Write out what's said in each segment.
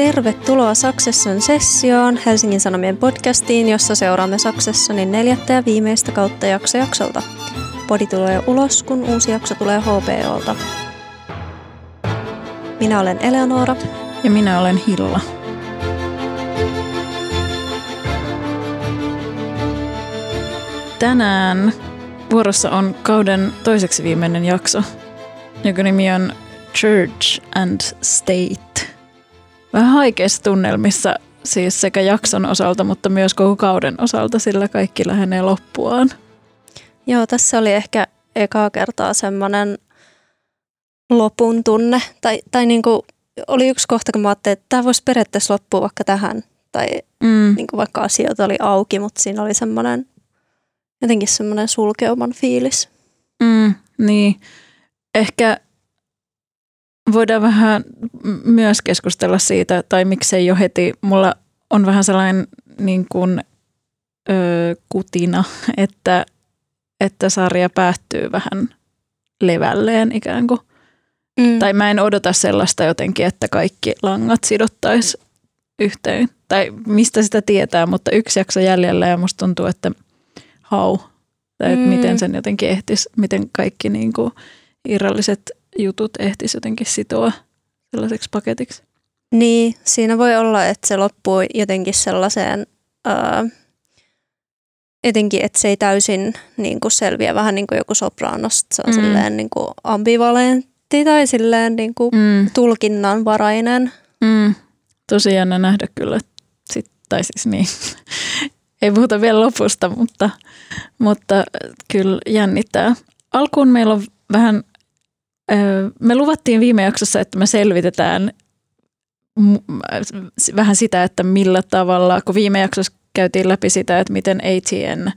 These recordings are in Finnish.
Tervetuloa Succession sessioon, Helsingin Sanomien podcastiin, jossa seuraamme Successionin neljättä ja viimeistä kautta jakso jaksolta. Podi tulee ulos, kun uusi jakso tulee HBOlta. Minä olen Eleonora. Ja minä olen Hilla. Tänään vuorossa on kauden toiseksi viimeinen jakso, joka nimi on Church and State. Vähän haikeissa tunnelmissa siis sekä jakson osalta, mutta myös koko kauden osalta, sillä kaikki lähenee loppuaan. Joo, tässä oli ehkä ekaa kertaa semmoinen lopun tunne. Tai, tai niin kuin, oli yksi kohta, kun mä ajattelin, että tämä voisi periaatteessa loppua vaikka tähän. Tai mm. niin kuin vaikka asioita oli auki, mutta siinä oli semmoinen jotenkin semmoinen sulkeuman fiilis. Mm, niin, ehkä voidaan vähän myös keskustella siitä, tai miksei jo heti. Mulla on vähän sellainen niin kuin, ö, kutina, että, että sarja päättyy vähän levälleen ikään kuin. Mm. Tai mä en odota sellaista jotenkin, että kaikki langat sidottaisi yhteen. Tai mistä sitä tietää, mutta yksi jakso jäljellä ja musta tuntuu, että how. Tai mm. miten sen jotenkin ehtisi, miten kaikki niin kuin irralliset jutut ehtisi jotenkin sitoa sellaiseksi paketiksi. Niin, siinä voi olla, että se loppuu jotenkin sellaiseen, ää, etenkin, että se ei täysin niin kuin selviä, vähän niin kuin joku sopranos, se on mm. silleen niin kuin ambivalentti tai silleen niin kuin mm. tulkinnanvarainen. Mm. Tosi jännä nähdä kyllä, sit, tai siis niin, ei puhuta vielä lopusta, mutta, mutta kyllä jännittää. Alkuun meillä on vähän me luvattiin viime jaksossa, että me selvitetään vähän sitä, että millä tavalla, kun viime jaksossa käytiin läpi sitä, että miten ATN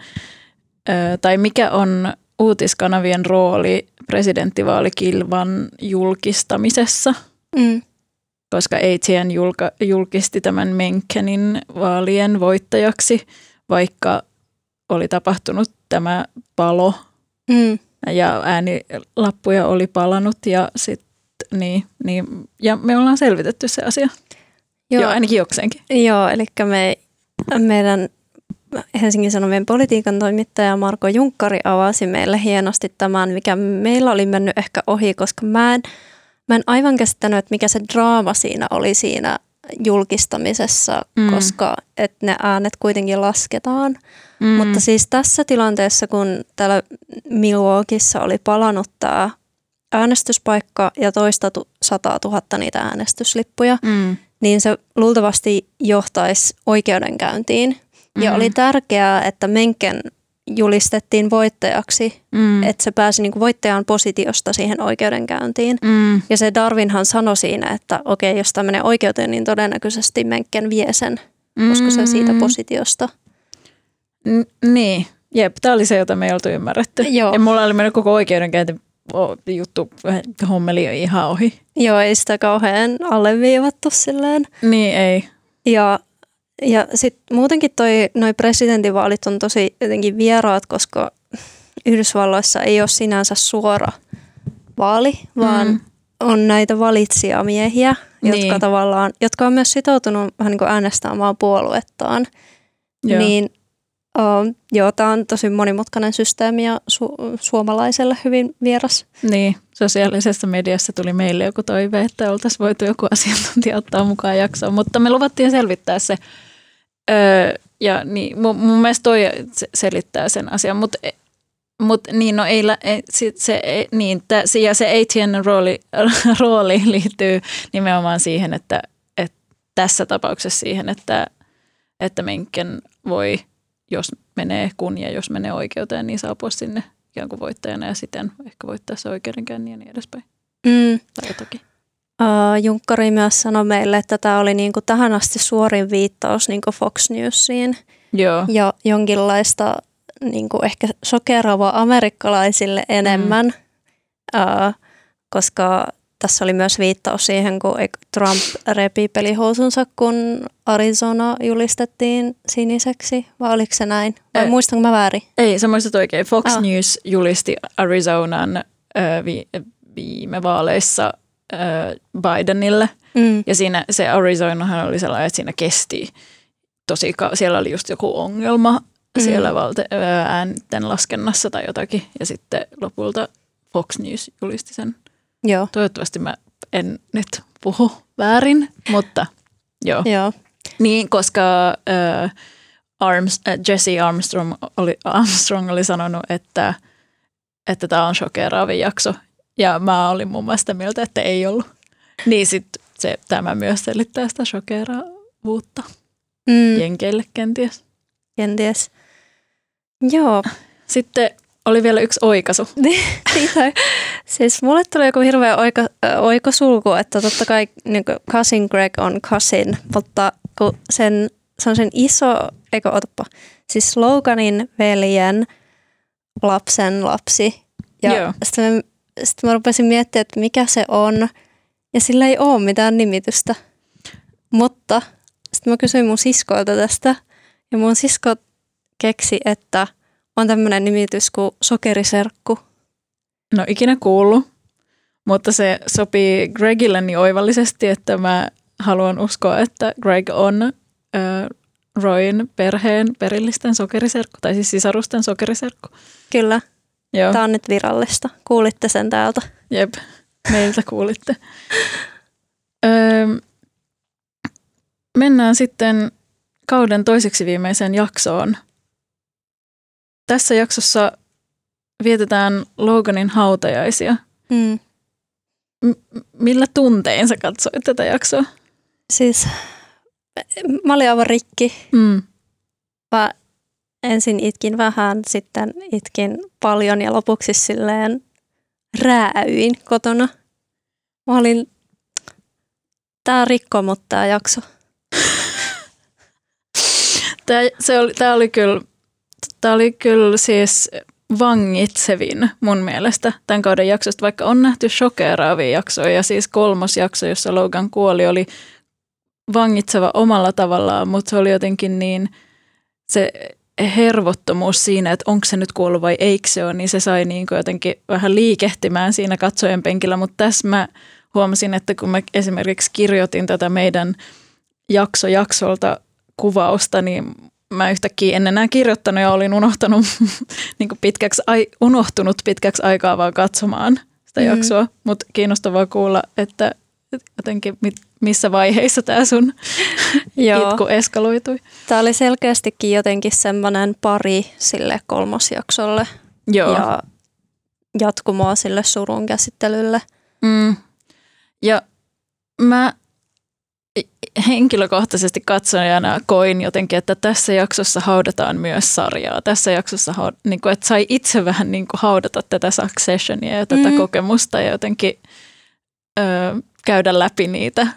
tai mikä on uutiskanavien rooli presidenttivaalikilvan julkistamisessa, mm. koska ATN julka, julkisti tämän Menkenin vaalien voittajaksi, vaikka oli tapahtunut tämä palo. Mm ja äänilappuja oli palanut ja sit, niin, niin, ja me ollaan selvitetty se asia. Joo, Joo ainakin jokseenkin. Joo, eli me, meidän Helsingin Sanomien politiikan toimittaja Marko Junkkari avasi meille hienosti tämän, mikä meillä oli mennyt ehkä ohi, koska mä en, mä en aivan käsittänyt, että mikä se draama siinä oli siinä julkistamisessa, mm. koska et ne äänet kuitenkin lasketaan. Mm. Mutta siis tässä tilanteessa, kun täällä Milwaukeeissa oli palannut tämä äänestyspaikka ja toista sataa tuhatta niitä äänestyslippuja, mm. niin se luultavasti johtaisi oikeudenkäyntiin. Mm. Ja oli tärkeää, että Menken julistettiin voittajaksi, mm. että se pääsi niin kuin voittajan positiosta siihen oikeudenkäyntiin. Mm. Ja se Darwinhan sanoi siinä, että okei, jos tämä menee oikeuteen, niin todennäköisesti Menken vie sen, mm. koska se siitä positiosta. N- niin, jep, tämä oli se, jota me ei oltu ymmärretty. Joo. Ja mulla oli mennyt koko oikeudenkäynti juttu, hommeli ihan ohi. Joo, ei sitä kauhean alleviivattu silleen. Niin, ei. Ja ja sitten muutenkin toi, noi presidentinvaalit on tosi jotenkin vieraat, koska Yhdysvalloissa ei ole sinänsä suora vaali, vaan mm. on näitä valitsijamiehiä, jotka niin. tavallaan, jotka on myös sitoutunut vähän niin kuin äänestämään puoluettaan. Joo. Niin uh, joo, tämä on tosi monimutkainen systeemi ja su- suomalaiselle hyvin vieras. Niin, sosiaalisessa mediassa tuli meille joku toive, että oltaisiin voitu joku asiantuntija ottaa mukaan jaksoon, mutta me luvattiin selvittää se Öö, ja niin, mun, mun mielestä toi selittää sen asian, mutta mut, niin, no ei, se, se, niin, tä, ja se ATN rooli, rooli liittyy nimenomaan siihen, että, että tässä tapauksessa siihen, että, että Menken voi, jos menee kun ja jos menee oikeuteen, niin saapua sinne ikään kuin voittajana ja siten ehkä voittaa se oikeudenkäynnin ja niin edespäin. Mm. Tai jotakin. Uh, Junkkari myös sanoi meille, että tämä oli niinku tähän asti suorin viittaus niinku Fox Newsiin Joo. ja jonkinlaista niinku ehkä sokeravaa amerikkalaisille enemmän, mm. uh, koska tässä oli myös viittaus siihen, kun Trump repi pelihousunsa, kun Arizona julistettiin siniseksi, vai oliko se näin? Vai muistanko mä väärin? Ei, sä muistat oikein. Fox ah. News julisti Arizonan ö, vi, viime vaaleissa Bidenille. Mm. Ja siinä se Arizonahan oli sellainen, että siinä kesti tosi, ka- siellä oli just joku ongelma Mm. siellä valte- ää, äänten laskennassa tai jotakin. Ja sitten lopulta Fox News julisti sen. Joo, Toivottavasti mä en nyt puhu väärin, mutta joo. joo. Niin, koska äh, Arms, äh, Jesse Armstrong oli, Armstrong oli sanonut, että että tämä on shokeraavin jakso. Ja mä olin mun mielestä sitä mieltä, että ei ollut. Niin sitten se, tämä myös selittää sitä shokeraavuutta Mm, jenkeille kenties. kenties. Joo, Sitten oli vielä yksi oikaisu. Siitä, siis mulle tuli joku hirveä oiko, oikosulku, että totta kai niin cousin Greg on cousin, mutta kun sen, se on sen iso, eikö otapa, siis Loganin veljen lapsen lapsi. Ja sitten mä, sit mä rupesin miettimään, että mikä se on, ja sillä ei ole mitään nimitystä. Mutta sitten mä kysyin mun siskoilta tästä, ja mun sisko keksi, että on tämmöinen nimitys kuin sokeriserkku. No ikinä kuullut, mutta se sopii Gregille niin oivallisesti, että mä haluan uskoa, että Greg on äh, Royn perheen perillisten sokeriserkku, tai siis sisarusten sokeriserkku. Kyllä, Joo, tämä on nyt virallista. Kuulitte sen täältä. jep, meiltä kuulitte. öö, mennään sitten kauden toiseksi viimeiseen jaksoon. Tässä jaksossa vietetään Loganin hautajaisia. Mm. M- millä tuntein sä katsoit tätä jaksoa? Siis mä olin aivan rikki. Mm. Mä ensin itkin vähän, sitten itkin paljon ja lopuksi silleen rääyin kotona. Mä olin, tää rikkoi mut tää jakso. Tämä, se oli, tämä oli kyllä, tämä oli kyllä siis vangitsevin mun mielestä. Tämän kauden jaksosta, vaikka on nähty shokeraavia jaksoja ja siis kolmas jakso, jossa Logan kuoli, oli vangitseva omalla tavallaan, mutta se oli jotenkin niin se hervottomuus siinä, että onko se nyt kuollut vai eikö se ole, niin se sai niin kuin jotenkin vähän liikehtimään siinä katsojen penkillä, mutta tässä mä huomasin, että kun mä esimerkiksi kirjoitin tätä meidän jakso jaksolta kuvausta, niin mä yhtäkkiä en enää kirjoittanut ja olin unohtanut, niin pitkäksi, ai, unohtunut pitkäksi aikaa vaan katsomaan sitä Mm. jaksoa. Mutta kiinnostavaa kuulla, että jotenkin mit, missä vaiheissa tämä sun itku eskaloitui. Tää oli selkeästikin jotenkin semmoinen pari sille kolmosjaksolle Joo. ja jatkumoa sille surun käsittelylle. Mm. Ja mä henkilökohtaisesti katsojana koin jotenkin, että tässä jaksossa haudataan myös sarjaa. Tässä jaksossa, niin kuin, että sai itse vähän niin kuin haudata tätä Successionia ja tätä Mm. kokemusta ja jotenkin ö, käydä läpi niitä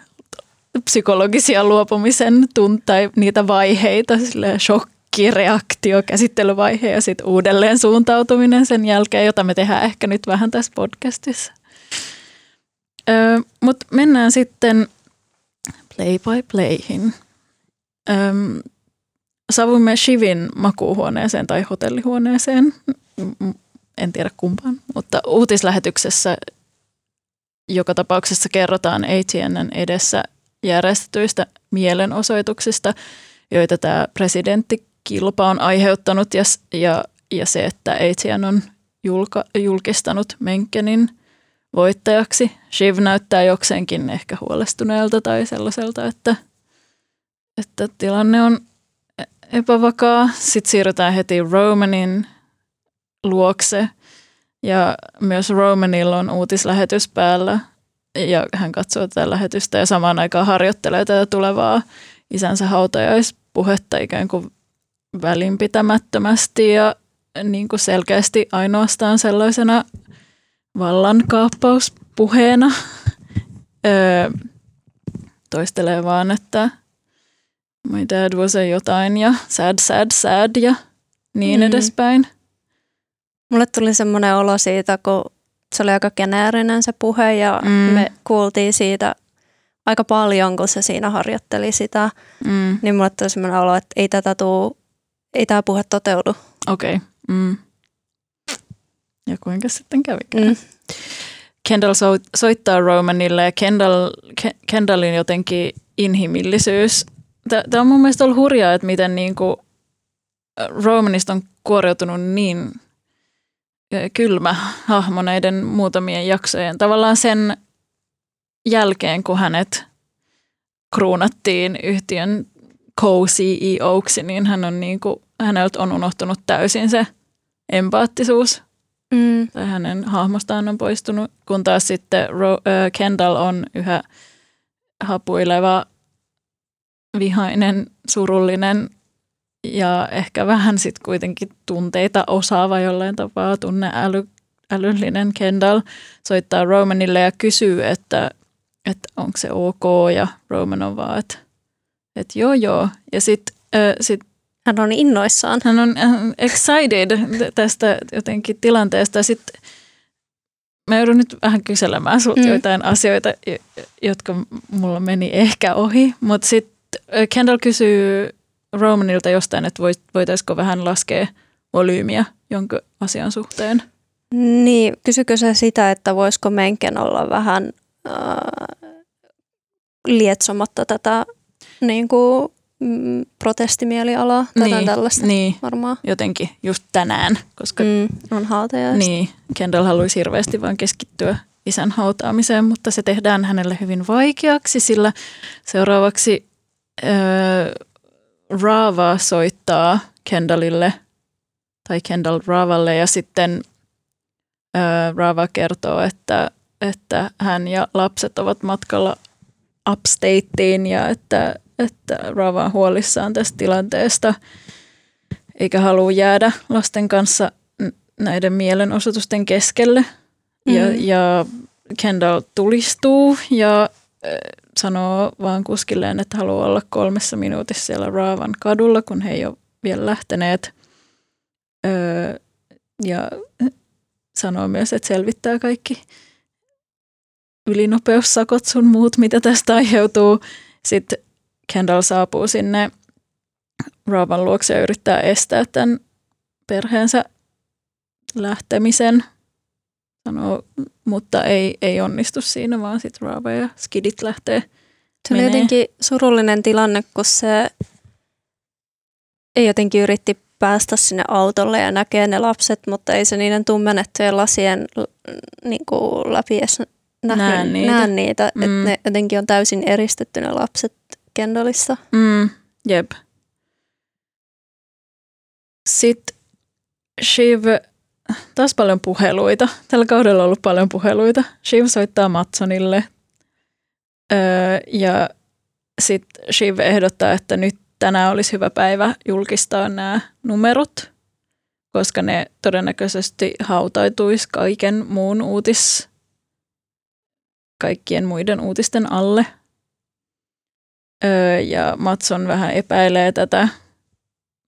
psykologisia luopumisen tunt- tai niitä vaiheita, shokki, reaktio, käsittelyvaihe ja sitten uudelleen suuntautuminen sen jälkeen, jota me tehdään ehkä nyt vähän tässä podcastissa. Mutta mennään sitten play by playhin. Öm, savuimme Shivin makuuhuoneeseen tai hotellihuoneeseen, en tiedä kumpaan, mutta uutislähetyksessä joka tapauksessa kerrotaan ATNn edessä järjestetyistä mielenosoituksista, joita tämä presidenttikilpa on aiheuttanut ja, ja, ja se, että ATN on julka, julkistanut Menkenin voittajaksi. Shiv näyttää jokseenkin ehkä huolestuneelta tai sellaiselta, että, että tilanne on epävakaa. Sitten siirrytään heti Romanin luokse ja myös Romanilla on uutislähetys päällä ja hän katsoo tätä lähetystä ja samaan aikaan harjoittelee tätä tulevaa isänsä hautajaispuhetta ikään kuin välinpitämättömästi ja niin kuin selkeästi ainoastaan sellaisena vallankaappauspuheena. Öö, toistelee vaan, että my dad was a jotain ja sad, sad, sad ja niin Mm. edespäin. Mulle tuli semmoinen olo siitä, kun se oli aika geneerinen se puhe ja Mm. me kuultiin siitä aika paljon, kun se siinä harjoitteli sitä. Mm, Niin mulle tuli semmoinen olo, että ei tätä tuu, ei tämä puhe toteudu. Okei. Okay. Mm. Ja kuinka sitten kävikään? Mm. Kendall soittaa Romanille ja Kendall, Kendallin jotenkin inhimillisyys. Tämä on mun mielestä ollut hurjaa, että miten niin kuin Romanista on kuoriutunut niin kylmä hahmo näiden muutamien jaksojen. Tavallaan sen jälkeen, kun hänet kruunattiin yhtiön co-CEOksi, niin hän on niin kuin, häneltä on unohtunut täysin se empaattisuus. Mm. Hänen hahmostaan on poistunut, kun taas sitten Ro- äh, Kendall on yhä hapuileva, vihainen, surullinen ja ehkä vähän sitten kuitenkin tunteita osaava jollain tapaa tunne äly, älyllinen Kendall soittaa Romanille ja kysyy, että, että onko se ok ja Roman on vaan, että, että joo joo. Ja sitten äh, sit hän on innoissaan. Hän on excited tästä jotenkin tilanteesta. Sitten mä joudun nyt vähän kyselemään sulta mm. joitain asioita, jotka mulla meni ehkä ohi. Mutta sitten Kendall kysyy Romanilta jostain, että voitaisiko vähän laskea volyymiä jonkun asian suhteen. Niin, kysykö se sitä, että voisiko Menken olla vähän äh, lietsomatta tätä niin kuin, mm, protestimielialaa tai niin, tällaista niin, varmaan. jotenkin just tänään. Koska, mm, on hautajaista. Niin, Kendall haluaisi hirveästi vain keskittyä isän hautaamiseen, mutta se tehdään hänelle hyvin vaikeaksi, sillä seuraavaksi öö, Rava soittaa Kendallille tai Kendall Ravalle ja sitten öö, Rava kertoo, että, että hän ja lapset ovat matkalla upstateen ja että, että Rava on huolissaan tästä tilanteesta eikä halua jäädä lasten kanssa näiden mielenosoitusten keskelle. Mm. Ja, ja Kendall tulistuu ja sanoo vaan kuskilleen, että haluaa olla kolmessa minuutissa siellä Raavan kadulla, kun he ei ole vielä lähteneet. Öö, ja sanoo myös, että selvittää kaikki ylinopeussakot sun muut, mitä tästä aiheutuu. Sitten Kendall saapuu sinne Raavan luokse ja yrittää estää tämän perheensä lähtemisen – sanoo, mutta ei, ei onnistu siinä, vaan sitten Raava ja Skidit lähtee Se oli jotenkin surullinen tilanne, kun se ei jotenkin yritti päästä sinne autolle ja näkee ne lapset, mutta ei se niiden tummennettujen lasien niin kuin läpi edes nähnyt, näe niitä. Näe niitä mm. että ne jotenkin on täysin eristetty ne lapset Kendallissa. Mm, jep. Sitten Shiv taas paljon puheluita. Tällä kaudella on ollut paljon puheluita. Shiv soittaa Matsonille öö, ja sitten Shiv ehdottaa, että nyt tänään olisi hyvä päivä julkistaa nämä numerot, koska ne todennäköisesti hautaituisi kaiken muun uutis, kaikkien muiden uutisten alle. Öö, ja Matson vähän epäilee tätä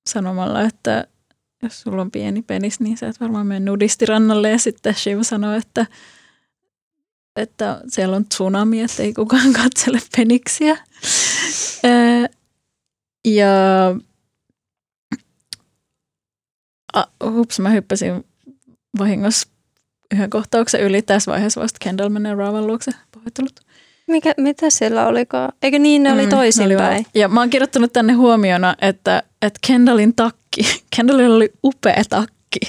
sanomalla, että jos sulla on pieni penis, niin sä et varmaan mene nudistirannalle. Ja sitten Shiv sanoo, että, että siellä on tsunami, että ei kukaan katsele peniksiä. ja hups, mä hyppäsin vahingossa yhden kohtauksen yli. Tässä vaiheessa vasta Kendall menee Raavan luokse. Pahoittelut. Mikä, mitä siellä olikaan? Eikö niin, ne oli mm, toisinpäin? Ja mä oon kirjoittanut tänne huomiona, että, että Kendallin takki, Kendallilla oli upea takki.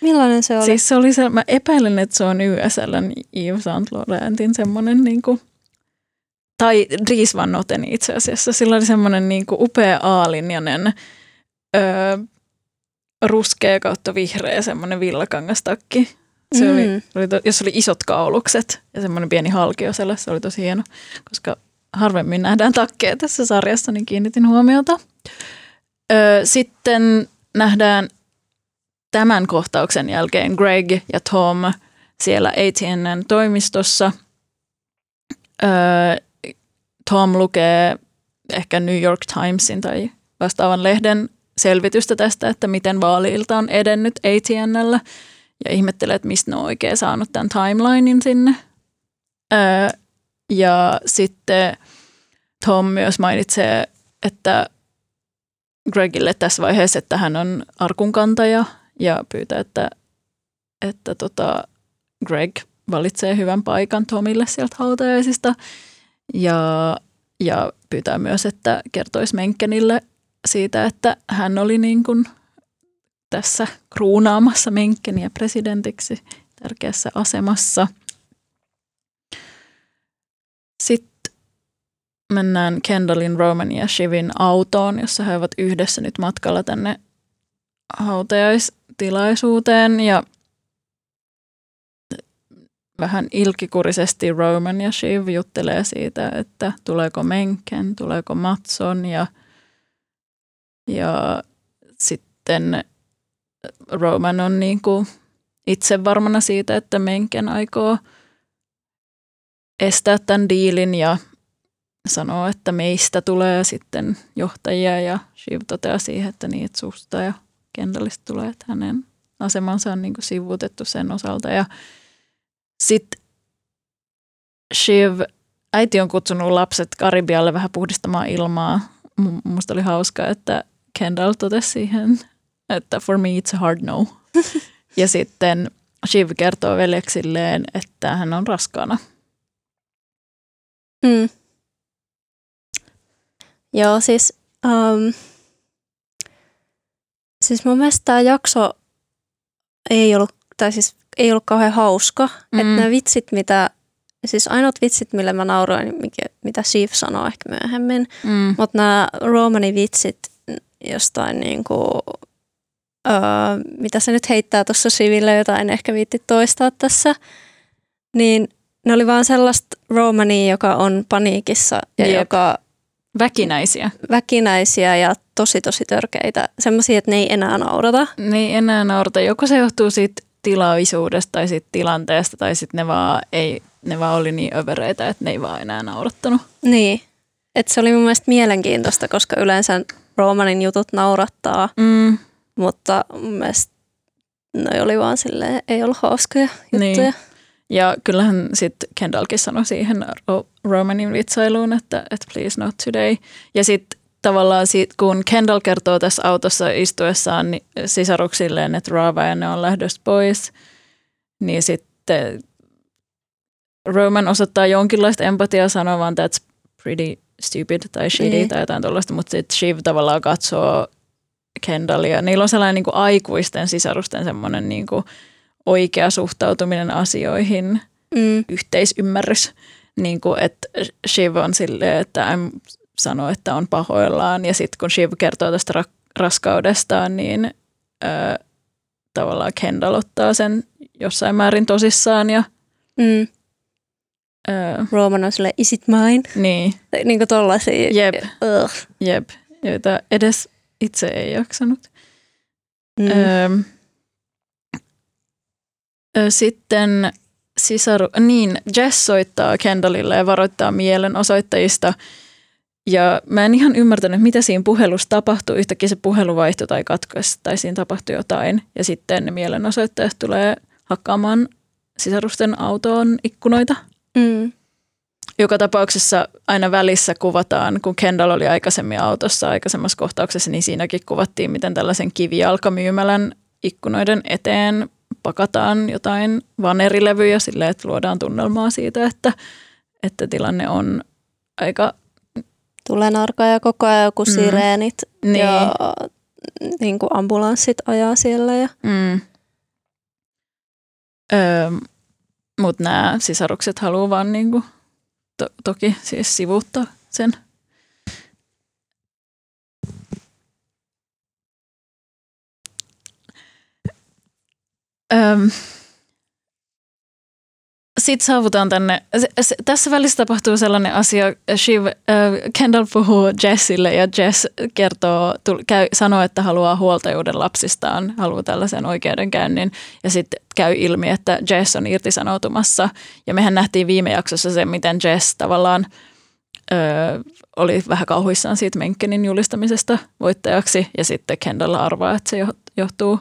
Millainen se oli? Siis se oli se, mä epäilen, että se on YSLn Yves Saint Laurentin semmoinen niin kuin, tai Dries Van Noten itse asiassa. Sillä oli semmoinen niin kuin upea aalinjainen öö, ruskea kautta vihreä semmoinen villakangastakki. Se mm. oli, oli to, jos oli isot kaulukset ja semmoinen pieni halkio siellä, se oli tosi hieno, koska harvemmin nähdään takkeja tässä sarjassa, niin kiinnitin huomiota. Ö, sitten nähdään tämän kohtauksen jälkeen Greg ja Tom siellä ATNn toimistossa. Ö, Tom lukee ehkä New York Timesin tai vastaavan lehden selvitystä tästä, että miten vaaliilta on edennyt ATNllä – ja ihmettelee, että mistä ne on oikein saanut tämän timelinein sinne. Öö, ja sitten Tom myös mainitsee, että Gregille tässä vaiheessa, että hän on arkunkantaja ja pyytää, että, että tota Greg valitsee hyvän paikan Tomille sieltä hautajaisista. Ja, ja pyytää myös, että kertoisi Menkkenille siitä, että hän oli niin kuin tässä kruunaamassa Menkkeniä presidentiksi tärkeässä asemassa. Sitten mennään Kendallin, Roman ja Shivin autoon, jossa he ovat yhdessä nyt matkalla tänne hautajaistilaisuuteen ja vähän ilkikurisesti Roman ja Shiv juttelee siitä, että tuleeko Menken, tuleeko Matson ja, ja sitten Roman on niin kuin itse varmana siitä, että Menken aikoo estää tämän diilin ja sanoo, että meistä tulee sitten johtajia ja Shiv toteaa siihen, että niin, että susta ja Kendallista tulee, että hänen asemansa on niin kuin sivuutettu sen osalta ja sitten Shiv, äiti on kutsunut lapset Karibialle vähän puhdistamaan ilmaa. Musta oli hauska, että Kendall totesi siihen, että for me it's a hard no. ja sitten Shiv kertoo veljeksilleen, että hän on raskaana. Mm. Joo, siis, um, siis mun mielestä tämä jakso ei ollut, tai siis ei ollut kauhean hauska. Mm. Että nämä vitsit, mitä, siis ainoat vitsit, millä mä nauroin, mitä Shiv sanoi ehkä myöhemmin, mm. mutta nämä Romanin vitsit jostain niin kuin, öö, mitä se nyt heittää tuossa Shiville, jota en ehkä viitti toistaa tässä, niin ne oli vaan sellaista Romania, joka on paniikissa ja Jep. joka... Väkinäisiä. Väkinäisiä ja tosi tosi törkeitä. Semmoisia, että ne ei enää naurata. Ne ei enää naurata. Joko se johtuu siitä tilaisuudesta tai siitä tilanteesta tai sitten ne vaan, ei, ne vaan oli niin övereitä, että ne ei vaan enää naurattanut. Niin. Et se oli mun mielestä mielenkiintoista, koska yleensä Romanin jutut naurattaa, mm. Mutta mun mielestä ne oli vaan silleen, ei ollut hauskoja juttuja. Niin. Ja kyllähän sitten Kendallkin sanoi siihen Romanin vitsailuun, että, että please not today. Ja sitten tavallaan siitä, kun Kendall kertoo tässä autossa istuessaan niin sisaruksilleen, että Rava ja ne on lähdössä pois, niin sitten Roman osoittaa jonkinlaista empatiaa sanovan, that's pretty stupid tai shitty niin. tai jotain tuollaista, mutta sitten Shiv tavallaan katsoo Kendallia. Niillä on sellainen niin kuin aikuisten sisarusten semmoinen niin kuin oikea suhtautuminen asioihin, mm. yhteisymmärrys. Niin kuin, että Shiv on silleen, että I'm sanoo, että on pahoillaan. Ja sitten kun Shiv kertoo tästä ra- raskaudestaan, niin ö, tavallaan Kendall ottaa sen jossain määrin tosissaan. Ja, mm. ö, Roman on sille, is it mine? Niin. Niin kuin tollaisia. Jep. Ugh. Jep. Joita edes itse ei jaksanut. Mm. Ö, ö, sitten sisaru, niin Jess soittaa Kendallille ja varoittaa mielenosoittajista – ja mä en ihan ymmärtänyt, mitä siinä puhelussa tapahtui. Yhtäkkiä se puhelu vaihtui tai katkaisi tai siinä tapahtui jotain. Ja sitten ne mielenosoittajat tulee hakkaamaan sisarusten autoon ikkunoita. Mm. Joka tapauksessa aina välissä kuvataan, kun Kendall oli aikaisemmin autossa aikaisemmassa kohtauksessa, niin siinäkin kuvattiin, miten tällaisen kivijalkamyymälän ikkunoiden eteen pakataan jotain vanerilevyjä silleen, että luodaan tunnelmaa siitä, että, että tilanne on aika tulee narkaa ja koko ajan joku mm. sireenit niin. ja niin kuin ambulanssit ajaa siellä. Ja. Mm. Öö, Mutta nämä sisarukset haluaa vaan niin kuin, to- toki siis sivuuttaa sen. Öö, sitten saavutaan tänne. Tässä välissä tapahtuu sellainen asia, Shiv, äh, Kendall puhuu Jessille ja Jess kertoo, tull, käy, sanoo, että haluaa huoltajuuden lapsistaan, haluaa tällaisen oikeudenkäynnin. Ja sitten käy ilmi, että Jess on irtisanoutumassa. Ja mehän nähtiin viime jaksossa se, miten Jess tavallaan ö, oli vähän kauhuissaan siitä Menkkenin julistamisesta voittajaksi. Ja sitten Kendall arvaa, että se johtuu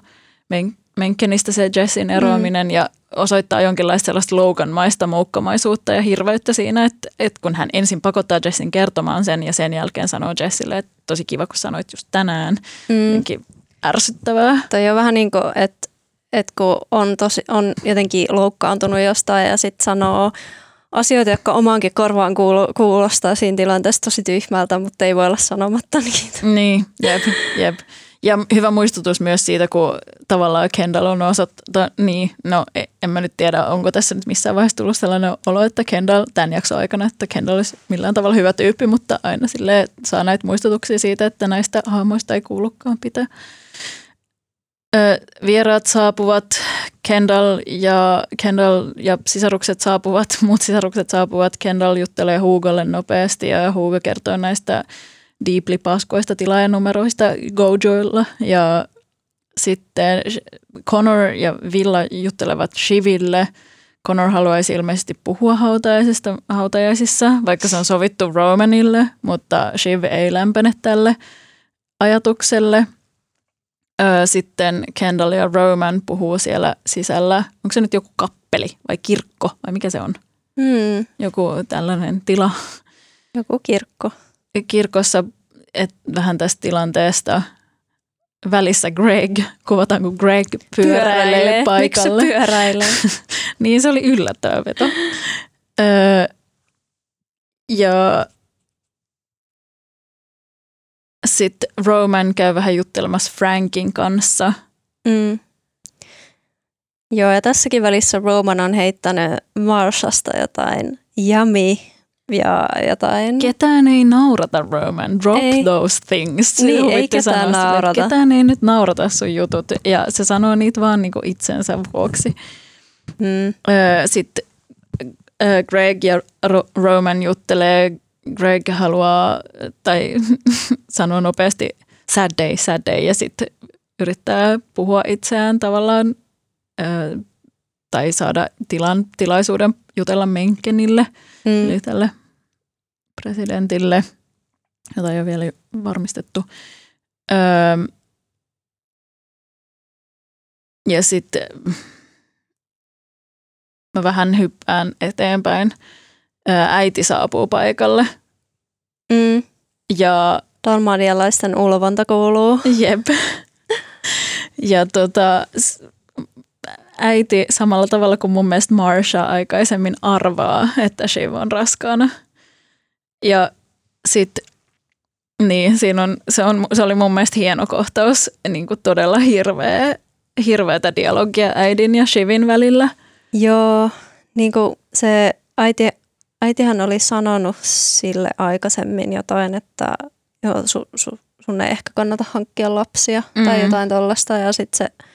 Men- Menkkenistä se Jessin eroaminen. Mm. ja osoittaa jonkinlaista sellaista loukanmaista moukkamaisuutta ja hirveyttä siinä, että, että kun hän ensin pakottaa Jessin kertomaan sen ja sen jälkeen sanoo Jessille, että tosi kiva kun sanoit just tänään, mm. ärsyttävää. Toi on vähän niin kuin, että, että kun on, tosi, on jotenkin loukkaantunut jostain ja sitten sanoo asioita, jotka omaankin korvaan kuulostaa siinä tilanteessa tosi tyhmältä, mutta ei voi olla sanomatta niitä. Niin, jep, jep. Ja hyvä muistutus myös siitä, kun tavallaan Kendall on osoittanut, niin no e, en mä nyt tiedä, onko tässä nyt missään vaiheessa tullut sellainen olo, että Kendall tämän jakson aikana, että Kendall olisi millään tavalla hyvä tyyppi, mutta aina sille saa näitä muistutuksia siitä, että näistä hahmoista ei kuulukaan pitää. Ö, vieraat saapuvat, Kendall ja, Kendall ja sisarukset saapuvat, muut sisarukset saapuvat, Kendall juttelee Hugolle nopeasti ja Hugo kertoo näistä deeply paskoista tilaajanumeroista Gojoilla ja sitten Connor ja Villa juttelevat Shiville. Connor haluaisi ilmeisesti puhua hautajaisista, hautajaisissa, vaikka se on sovittu Romanille, mutta Shiv ei lämpene tälle ajatukselle. Sitten Kendall ja Roman puhuu siellä sisällä. Onko se nyt joku kappeli vai kirkko vai mikä se on? Hmm. Joku tällainen tila. Joku kirkko kirkossa et vähän tästä tilanteesta välissä Greg, kuvataan kun Greg pyöräilee, pyöräilee. paikalle. Miksi se pyöräilee? niin se oli yllättävä veto. öö, ja sitten Roman käy vähän juttelemassa Frankin kanssa. Mm. Joo, ja tässäkin välissä Roman on heittänyt Marshasta jotain yummy ja jotain. Ketään ei naurata, Roman. Drop ei. those things. Niin, ei ketään naurata. Sille, ketään ei nyt naurata sun jutut. Ja se sanoo niitä vaan niinku itsensä vuoksi. Hmm. Sitten Greg ja Roman juttelee. Greg haluaa, tai sanoo nopeasti sad day, sad day, ja sitten yrittää puhua itseään tavallaan tai saada tilan, tilaisuuden jutella Menkenille, mm. eli tälle presidentille, jota ei ole vielä varmistettu. Öö, ja sitten mä vähän hyppään eteenpäin. Öö, äiti saapuu paikalle. Mm. Ja ulvonta kuuluu. Jep. Ja tota, äiti samalla tavalla kuin mun mielestä Marsha aikaisemmin arvaa, että Shiv on raskaana. Ja sitten niin, siinä on, se, on, se oli mun mielestä hieno kohtaus, niin kuin todella hirveä, hirveätä dialogia äidin ja Shivin välillä. Joo, niin kuin se äiti, äitihän oli sanonut sille aikaisemmin jotain, että joo, su, su, sun ei ehkä kannata hankkia lapsia mm. tai jotain tollasta ja sitten se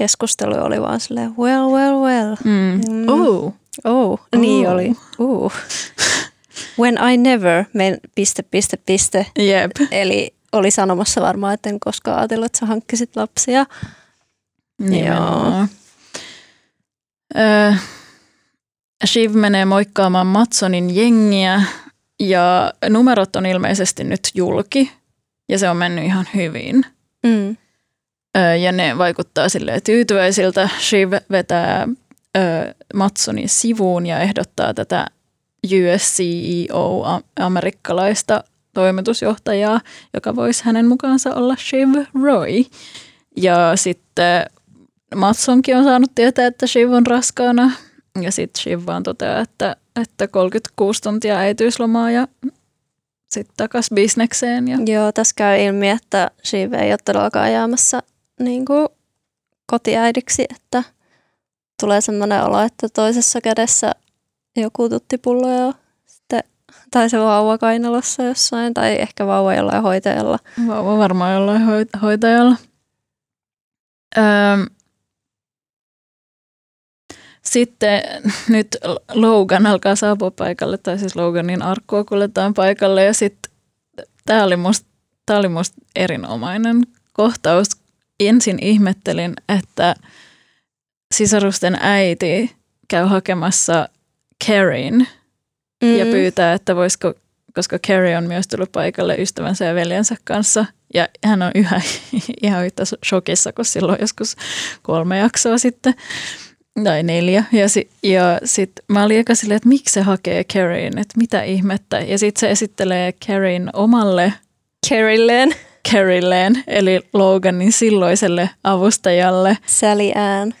keskustelu oli vaan silleen, well, well, well. Mm. Mm. Oh. Oh, niin oh. oli. Uh. When I never, men, piste, piste, piste. Yep. Eli oli sanomassa varmaan, että en koskaan ajatellut, että sä hankkisit lapsia. Joo. Öö, Shiv menee moikkaamaan Matsonin jengiä ja numerot on ilmeisesti nyt julki ja se on mennyt ihan hyvin. Mm ja ne vaikuttaa sille tyytyväisiltä. Shiv vetää ö, Matsonin sivuun ja ehdottaa tätä USCEO, amerikkalaista toimitusjohtajaa, joka voisi hänen mukaansa olla Shiv Roy. Ja sitten Matsonkin on saanut tietää, että Shiv on raskaana. Ja sitten Shiv vaan toteaa, että, että 36 tuntia äitiyslomaa ja sitten takas bisnekseen. Ja... Joo, tässä käy ilmi, että Shiv ei ole todellakaan jäämässä niin kuin kotiäidiksi, että tulee semmoinen olo, että toisessa kädessä joku tuttipullo ja sitten, tai se vauva kainalossa jossain, tai ehkä vauva jollain hoitajalla. Vauva varmaan jollain hoitajalla. Öö, sitten nyt Logan alkaa saapua paikalle, tai siis Loganin arkkua kuljetaan paikalle, ja sitten tämä oli musta, oli musta erinomainen kohtaus, ensin ihmettelin, että sisarusten äiti käy hakemassa Karin mm. ja pyytää, että voisiko, koska Carrie on myös tullut paikalle ystävänsä ja veljensä kanssa. Ja hän on yhä ihan yhtä shokissa kuin silloin joskus kolme jaksoa sitten tai neljä. Ja, si, ja sitten mä olin eka silleen, että miksi se hakee Carrien, että mitä ihmettä. Ja sitten se esittelee Carrien omalle Carrilleen Carrilleen, eli Loganin silloiselle avustajalle Sally Ann.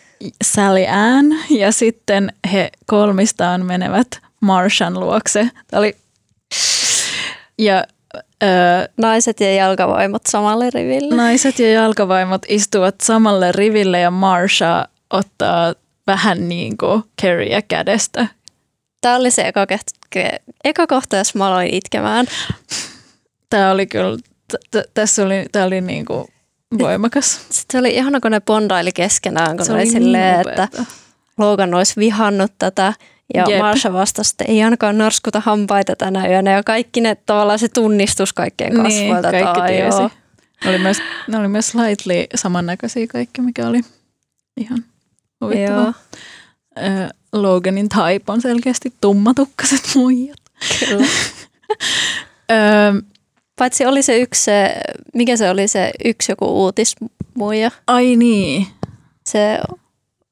Sally Ann, ja sitten he kolmistaan menevät Marshan luokse. Tämä oli... Ja öö, Naiset ja jalkavoimat samalle riville. naiset ja jalkavaimot istuvat samalle riville ja Marsha ottaa vähän niin kuin Carrie kädestä. Tämä oli se eka, eka kohta, jos mä aloin itkemään. Tämä oli kyllä, t- tässä oli, tämä oli niin kuin voimakas. Sitten oli ihana, kun ne bondaili keskenään, kun Se oli oli silleen, niin että. Logan olisi vihannut tätä. Ja Jep. Marsha vastasi, että ei ainakaan narskuta hampaita tänä yönä. Ja kaikki ne tavallaan se tunnistus kaikkien Niin, kasvoilta. että kaikki "Aa, tiesi. joo." Ne oli myös, ne oli myös slightly samannäköisiä kaikki, mikä oli ihan huvittavaa. Joo, Loganin type on selkeästi tummatukkaset muijat. kyllä. Paitsi oli se yksi, se, mikä se oli se yksi joku uutismuija. ai niin, Se,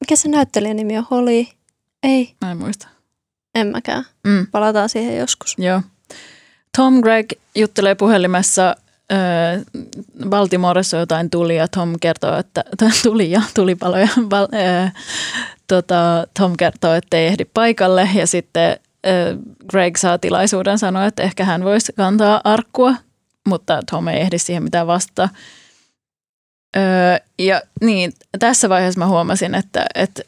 mikä se näyttelijän nimi on? Holly? Ei, mä en muista. en mäkään. Mm. Palataan siihen joskus. Joo. Tom Gregg juttelee puhelimessa Baltimoressa jotain tuli ja Tom kertoo, että tuli ja tulipaloja. Val, äh, tota, Tom kertoo, että ei ehdi paikalle ja sitten Greg saa tilaisuuden sanoa, että ehkä hän voisi kantaa arkkua, mutta Tom ei ehdi siihen mitään vastata. Öö, ja niin, tässä vaiheessa mä huomasin, että, että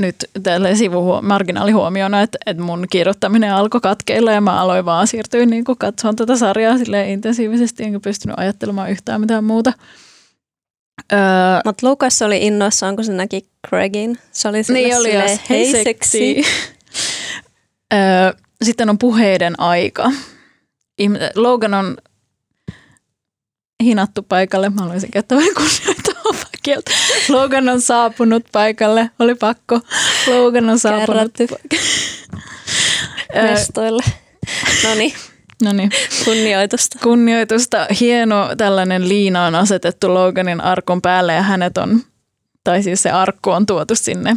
nyt tälle sivu marginaalihuomiona, että, että mun kirjoittaminen alkoi katkeilla ja mä aloin vaan siirtyä niin katsomaan tätä sarjaa silleen intensiivisesti, enkä pystynyt ajattelemaan yhtään mitään muuta. Öö, Mutta Lucas oli innoissaan, kun se näki Craigin. Se oli sille niin oli silleen, jos, hei seksi. Öö, Sitten on puheiden aika. Logan on hinattu paikalle. Mä haluaisin käyttää vähän kunnioittavaa kieltä. Logan on saapunut paikalle. Oli pakko. Logan on saapunut mestoille. No niin, No niin. kunnioitusta. Kunnioitusta. Hieno tällainen liina on asetettu Loganin arkon päälle ja hänet on, tai siis se arkku on tuotu sinne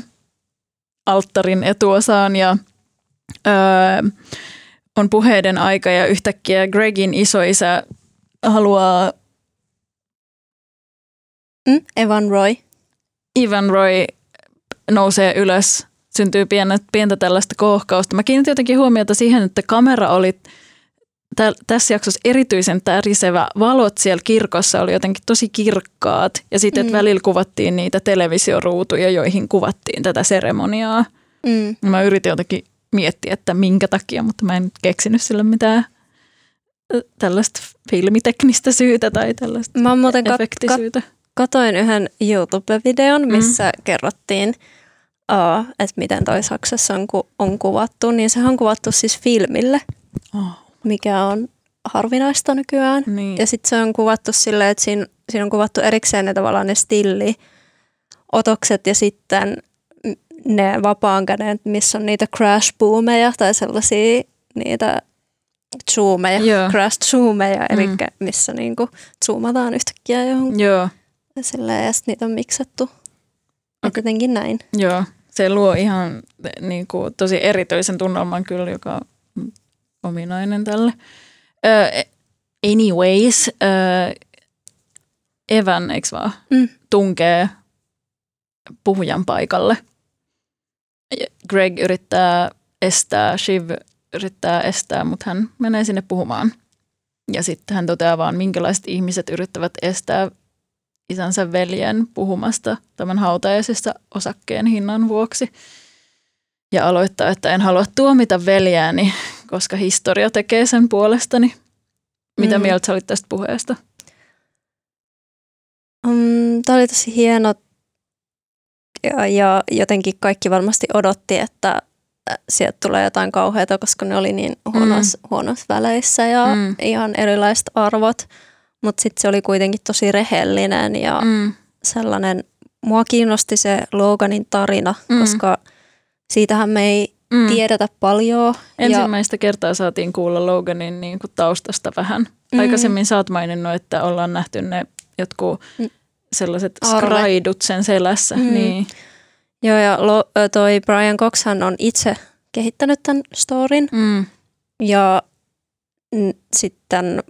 alttarin etuosaan ja öö, on puheiden aika ja yhtäkkiä Gregin isoisä haluaa Mm? Evan Roy. Ivan Roy nousee ylös, syntyy pientä, pientä tällaista kohkausta. Mä kiinnitin jotenkin huomiota siihen, että kamera oli tä- tässä jaksossa erityisen tärisevä. Valot siellä kirkossa oli jotenkin tosi kirkkaat ja sitten Mm. mm. välillä kuvattiin niitä televisioruutuja, joihin kuvattiin tätä seremoniaa. Mm. Mä yritin jotenkin miettiä, että minkä takia, mutta mä en nyt keksinyt sille mitään tällaista filmiteknistä syytä tai tällaista Mä muuten kat- kat-. Katoin yhden YouTube-videon, missä mm. kerrottiin, uh, että miten toi Saksassa on, ku- on kuvattu. Niin sehän on kuvattu siis filmille, Oh, mikä on harvinaista nykyään. niin. Ja sitten se on kuvattu silleen, että siinä, siinä on kuvattu erikseen ne tavallaan ne stilli otokset ja sitten ne vapaan käden, missä on niitä crash boomeja tai sellaisia niitä zoomeja, Joo. crash zoomeja, eli Mm. missä niinku zoomataan yhtäkkiä johon Joo. Silleen, ja niitä on miksattu. Okay. Jotenkin näin. Joo, se luo ihan niin kuin, tosi erityisen tunnelman kyllä, joka on ominainen tälle. Uh, anyways, uh, Evan, eikö vaan, Mm. tunkee puhujan paikalle. Greg yrittää estää, Shiv yrittää estää, mutta hän menee sinne puhumaan. Ja sitten hän toteaa vaan, minkälaiset ihmiset yrittävät estää isänsä veljen puhumasta tämän hautajaisessa osakkeen hinnan vuoksi. Ja aloittaa, että en halua tuomita veljääni, koska historia tekee sen puolestani. Mitä Mm. mm. mieltä sä olit tästä puheesta? Um, Tämä oli tosi hieno ja, ja jotenkin kaikki varmasti odotti, että sieltä tulee jotain kauheata, koska ne oli niin huonoissa, mm. huonoissa väleissä ja mm. Mm. ihan erilaiset arvot. Mutta sitten se oli kuitenkin tosi rehellinen ja mm. Sellainen, mua kiinnosti se Loganin tarina, mm. Koska siitähän me ei Mm. tiedetä paljon. Ja, Ensimmäistä kertaa saatiin kuulla Loganin niin kuin taustasta vähän. Mm. Mm. Aikaisemmin sä oot maininnut, että ollaan nähty ne jotkut Mm. sellaiset Arvet. skraidut sen selässä. Mm. Niin. joo, ja Lo, toi Brian Coxhan on itse kehittänyt tämän storin. Mm. Ja n- sitten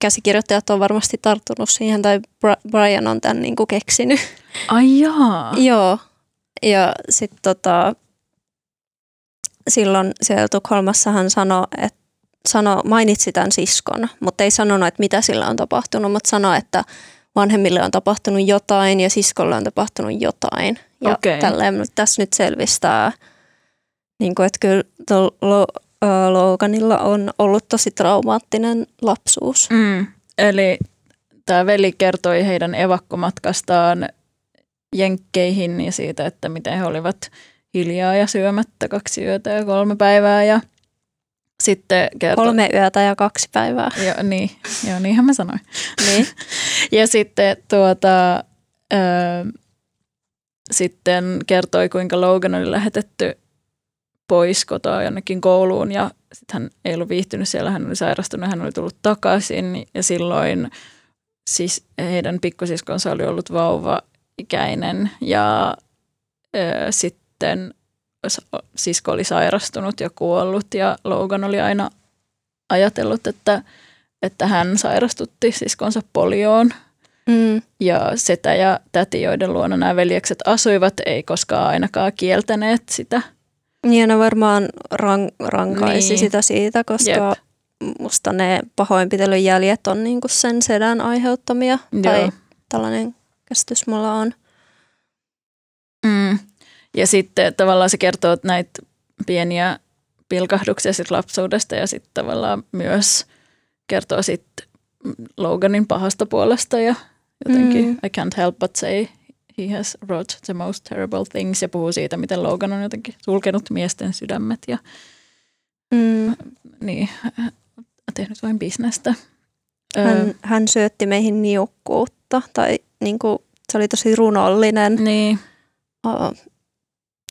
käsikirjoittajat on varmasti tarttunut siihen, tai Brian on tämän niin kuin keksinyt. Ai jaa. Joo. Ja sitten tota, silloin siellä Tukholmassa hän sanoi, että sano, mainitsi tämän siskon, mutta ei sanonut, että mitä sillä on tapahtunut, mutta sanoi, että vanhemmille on tapahtunut jotain ja siskolle on tapahtunut jotain. Ja okay. tälleen, tässä nyt selvistää, niin kuin, että kyllä Loganilla on ollut tosi traumaattinen lapsuus. Mm. Eli tämä veli kertoi heidän evakkomatkastaan jenkkeihin ja siitä, että miten he olivat hiljaa ja syömättä kaksi yötä ja kolme päivää ja sitten kertoo. Kolme yötä ja kaksi päivää. Joo, niin. Joo niinhän mä sanoin. Niin. ja sitten tuota, ö, sitten kertoi, kuinka Logan oli lähetetty pois kotoa jonnekin kouluun ja sitten hän ei ollut viihtynyt siellä, hän oli sairastunut, hän oli tullut takaisin ja silloin siis heidän pikkusiskonsa oli ollut vauva-ikäinen ja ö, sitten sisko oli sairastunut ja kuollut ja Logan oli aina ajatellut, että, että hän sairastutti siskonsa polioon. Mm. Ja setä ja täti, joiden luona nämä veljekset asuivat, ei koskaan ainakaan kieltäneet sitä. Niin, ne varmaan rang, rankaisi niin. sitä siitä, koska Jep. musta ne pahoinpitelyn jäljet on niinku sen sedän aiheuttamia. Joo. Tai tällainen käsitys mulla on. Mm. Ja sitten tavallaan se kertoo että näitä pieniä pilkahduksia sit lapsuudesta ja sitten tavallaan myös kertoo sitten Loganin pahasta puolesta ja jotenkin mm. I can't help but say he has wrote the most terrible things ja puhuu siitä, miten Logan on jotenkin sulkenut miesten sydämet ja mm. niin, tehnyt vain bisnestä. Hän, hän syötti meihin niukkuutta tai niin kuin, se oli tosi runollinen. Niin.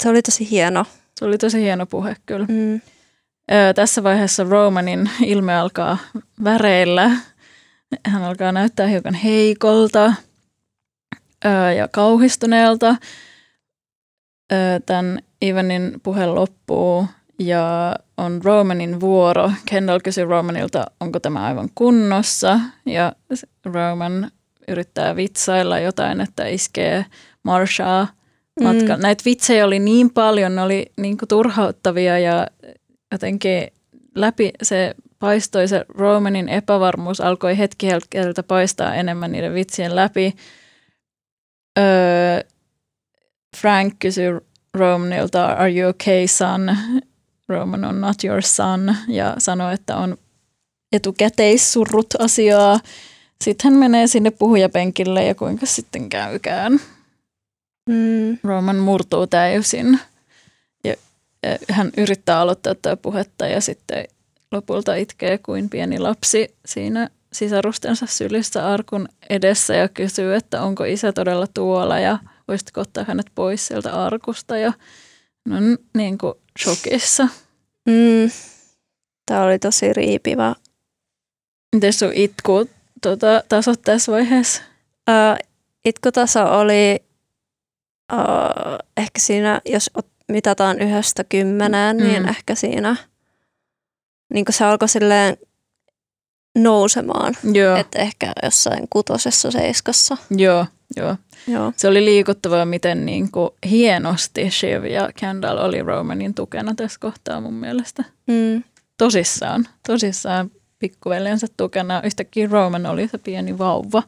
Se oli tosi hieno. Se oli tosi hieno puhe kyllä. Mm. Tässä vaiheessa Romanin ilme alkaa väreillä. Hän alkaa näyttää hiukan heikolta ö, ja kauhistuneelta. Ö, tämän Ivanin puhe loppuu ja on Romanin vuoro. Kendall kysyy Romanilta, onko tämä aivan kunnossa. Ja Roman yrittää vitsailla jotain, että iskee Marshaa matka. Mm. Näitä vitsejä oli niin paljon, ne oli niin kuin turhauttavia ja jotenkin läpi se paistoi, se Romanin epävarmuus alkoi hetki hetkeltä paistaa enemmän niiden vitsien läpi. Öö, Frank kysyi Romanilta, are you okay son? Roman on not your son ja sanoi, että on etukäteissurrut asiaa. Sitten hän menee sinne puhujapenkille ja kuinka sitten käykään. Mm. Roman murtuu täysin. Ja, ja hän yrittää aloittaa tätä puhetta ja sitten lopulta itkee kuin pieni lapsi siinä sisarustensa sylissä arkun edessä ja kysyy, että onko isä todella tuolla ja voisitko ottaa hänet pois sieltä arkusta ja no niin kuin shokissa. Mm. Tämä oli tosi riipivä. Miten sun itku tuota, tasot tässä vaiheessa? Uh, itkutaso oli uh, ehkä siinä, jos mitataan yhdestä kymmeneen, niin mm. niin ehkä siinä niin se alkoi silleen nousemaan. Joo. Että ehkä jossain kutosessa, seiskassa. Joo, joo. joo. Se oli liikuttavaa, miten niin kuin hienosti Shiv ja Kendall oli Romanin tukena tässä kohtaa mun mielestä. Mm. Tosissaan, tosissaan pikkuveljensä tukena. Yhtäkkiä Roman oli se pieni vauva.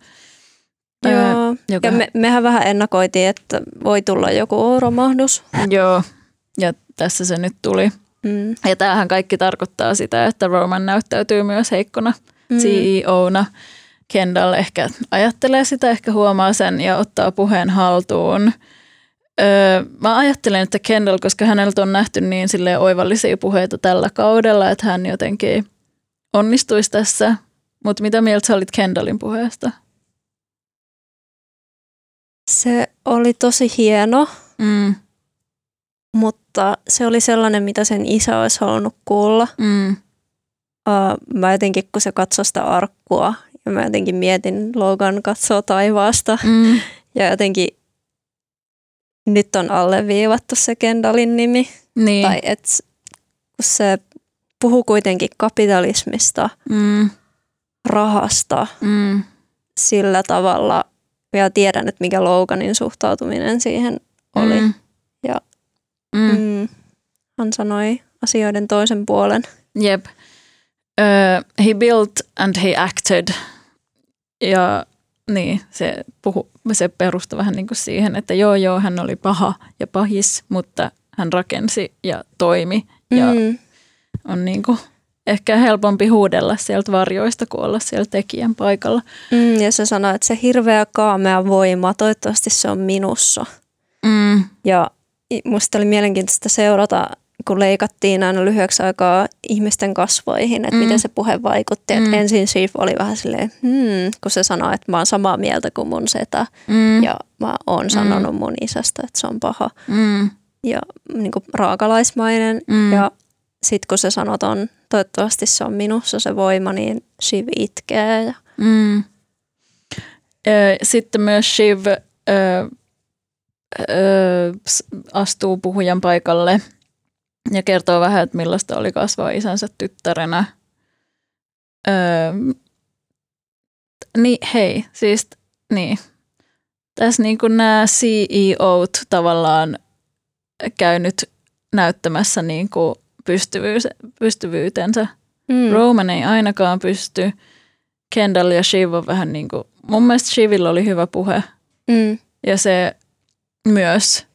Joo, joka... ja me, mehän vähän ennakoitiin, että voi tulla joku romahdus. Joo, ja tässä se nyt tuli. Mm. Ja tämähän kaikki tarkoittaa sitä, että Roman näyttäytyy myös heikkona mm. CEOna. Kendall ehkä ajattelee sitä, ehkä huomaa sen ja ottaa puheen haltuun. Öö, mä ajattelen, että Kendall, koska häneltä on nähty niin sille oivallisia puheita tällä kaudella, että hän jotenkin onnistuisi tässä. Mutta mitä mieltä sä olit Kendallin puheesta? Se oli tosi hieno, mm. Mutta se oli sellainen, mitä sen isä olisi halunnut kuulla. Mm. Uh, mä jotenkin, kun se katsoi sitä arkkua, ja mä jotenkin mietin, Logan katsoo taivaasta, mm. ja jotenkin nyt on alleviivattu se Kendallin nimi. Niin. Tai et, kun se puhuu kuitenkin kapitalismista, mm. rahasta Mm. sillä tavalla. Ja tiedän, että mikä Loganin suhtautuminen siihen oli. Mm. Mm. mm, hän sanoi asioiden toisen puolen. Jep. Uh, he built and he acted. Ja niin, se, puhu, se perustui vähän niin kuin siihen, että joo joo, hän oli paha ja pahis, mutta hän rakensi ja toimi. Ja Mm, on niin kuin ehkä helpompi huudella sieltä varjoista kuin olla siellä tekijän paikalla. mm, ja se sanoi, että se hirveä kaamea voima, toivottavasti se on minussa. Mm. Ja musta oli mielenkiintoista seurata, kun leikattiin aina lyhyeksi aikaa ihmisten kasvoihin, että Mm. mm. miten se puhe vaikutti. Mm. Mm. ensin Chief oli vähän silleen, hmm, kun se sanoi, että mä oon samaa mieltä kuin mun setä. Mm. Ja mä oon sanonut mun isästä, että se on paha Mm. ja niin kuin raakalaismainen. Mm. Ja sitten kun se sanotaan, toivottavasti se on minussa se voima, niin Shiv itkee. Ja, Mm. Sitten myös Shiv astuu puhujan paikalle ja kertoo vähän, että millaista oli kasvaa isänsä tyttärenä. Ö, niin, hei, siis niin. Tässä niin kuin nämä CEOt tavallaan käynyt näyttämässä niin kuin pystyvyys, pystyvyytensä. mm. Roman ei ainakaan pysty. Kendall ja Shiv on vähän niin kuin, mun mielestä Shivilla oli hyvä puhe. mm. Ja se myös,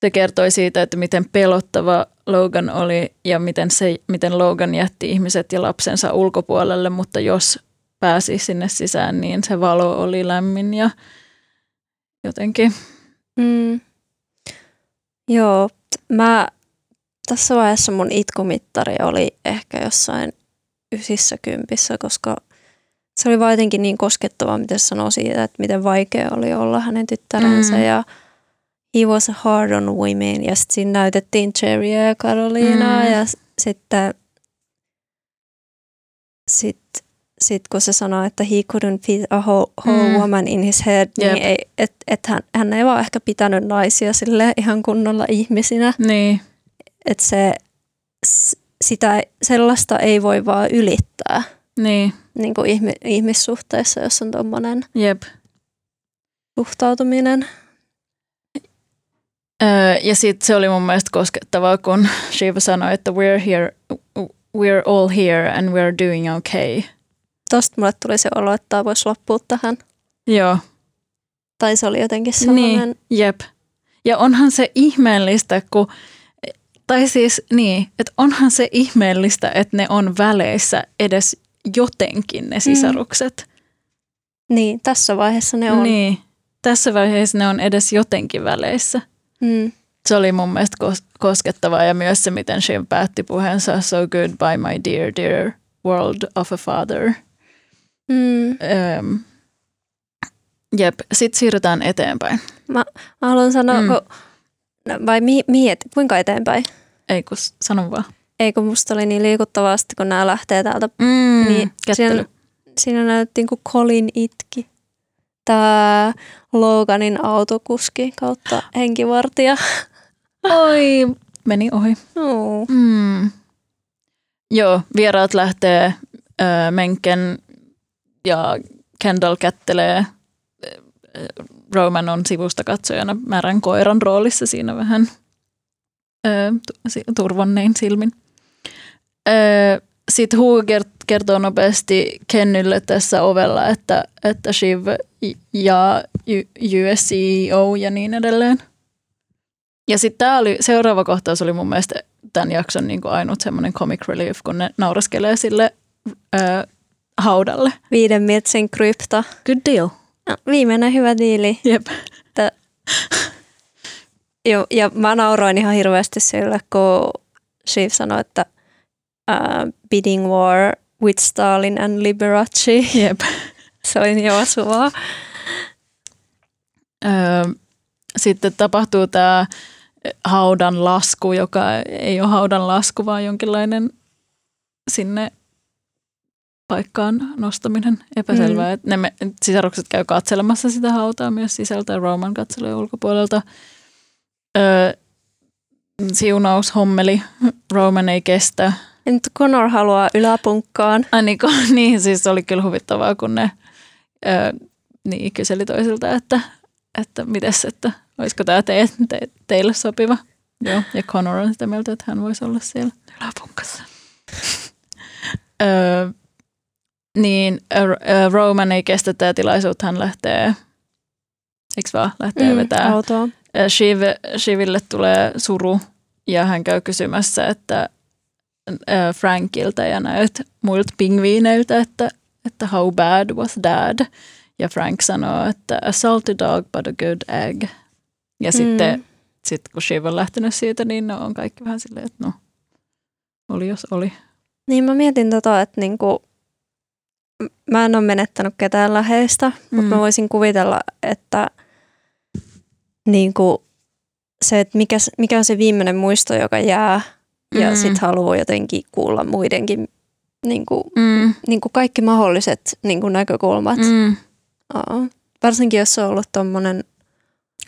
se kertoi siitä, että miten pelottava Logan oli ja miten, se, miten Logan jätti ihmiset ja lapsensa ulkopuolelle, mutta jos pääsi sinne sisään, niin se valo oli lämmin ja jotenkin. Mm. Joo, mä tässä vaiheessa mun itkumittari oli ehkä jossain ysissä kympissä, koska se oli vaan jotenkin niin koskettavaa, miten se sanoi siitä, että miten vaikea oli olla hänen tyttärensä Mm. ja he was hard on women ja sitten siinä näytettiin Cherryä ja Carolinaa Mm. ja sitten sit, sit kun se sanoi, että he couldn't fit a whole, whole Mm. woman in his head, Jep. niin ei, et, et hän, hän ei vaan ehkä pitänyt naisia sille ihan kunnolla ihmisinä. Niin, Että se, sitä, sellaista ei voi vaan ylittää niin, niin kuin ihmi, ihmissuhteissa, jos on tuommoinen jep. suhtautuminen. Öö, ja sitten se oli mun mielestä koskettavaa, kun Shiva sanoi, että we're here, we're all here and we're doing okay. Tosta mulle tuli se olo, että tämä voisi loppua tähän. Joo, Tai se oli jotenkin sellainen, niin, jep. Ja onhan se ihmeellistä, kun, tai siis niin, että onhan se ihmeellistä, että ne on väleissä edes jotenkin ne sisarukset. niin tässä vaiheessa ne on. Niin, tässä vaiheessa ne on edes jotenkin väleissä. Mm. Se oli mun mielestä kos- koskettavaa ja myös se, miten Shiv päätti puheensa So goodbye my dear, dear world of a father. Mm. Öm, jep, sitten siirrytään eteenpäin. Mä haluan sanoa, Mm. mm. kun, vai mihin, mihin, et- kuinka eteenpäin? Ei kun s- sano vaan. Ei kun musta oli niin liikuttavasti, kun nämä lähtee täältä. Mm, Niin, kättely. siinä, siinä näytettiin, kun Colin itki. Tämä Loganin autokuski kautta henkivartija. Oi, meni ohi. Oh. Mm. Joo, vieraat lähtee ö, Menken ja Kendall kättelee. Roman on sivusta katsojana märän koiran roolissa siinä vähän si- turvonnein silmin. Sitten kert- kertoo nopeasti Kennylle tässä ovella, että, että Shiv ja US CEO ja niin edelleen. Ja sitten tämä oli, seuraava kohtaus oli mun mielestä tämän jakson niin kuin ainut semmoinen comic relief, kun ne nauraskelee sille ö, haudalle. Viiden metsin krypta. Good deal. No, viimeinen hyvä diili. Jep. Jo, ja mä nauroin ihan hirveästi sille, kun Shiv sanoi, että uh, bidding war with Stalin and Liberace. Jep. Se oli niin osuvaa. Ö, sitten tapahtuu tämä haudan lasku, joka ei ole haudan lasku, vaan jonkinlainen sinne paikkaan nostaminen. Epäselvää. Mm. Ne me, sisarukset käy katselemassa sitä hautaa myös sisältä ja Roman katselee ulkopuolelta. Ö, siunaus hommeli. Roman ei kestä. Nyt Connor haluaa yläpunkkaan. Ai niin, kun, niin, siis oli kyllä huvittavaa, kun ne ö, niin, kyseli toisilta, että, että mites, että olisiko tämä te, te, teille sopiva. Joo, ja Connor on sitä mieltä, että hän voisi olla siellä yläpunkassa. ö, niin ö, Roman ei kestä tämä tilaisuutta, hän lähtee, eikö vaan, lähtee mm, vetää. Autoa. Shiv, Shiville tulee suru ja hän käy kysymässä, että Frankilta ja näiltä muilta pingviineiltä, että, että how bad was dad? Ja Frank sanoo, että a salty dog but a good egg. Ja mm. sitten sit kun Shiv on lähtenyt siitä, niin ne on kaikki vähän silleen, että no, oli jos oli. Niin mä mietin tota, että niinku, mä en ole menettänyt ketään läheistä, mm. mutta mä voisin kuvitella, että niinku, se, että mikä, mikä on se viimeinen muisto, joka jää – ja mm. sitten haluaa jotenkin kuulla muidenkin niin kuin, mm. niin kuin kaikki mahdolliset niin kuin näkökulmat. Mm. Aa. Varsinkin jos se on ollut tuommoinen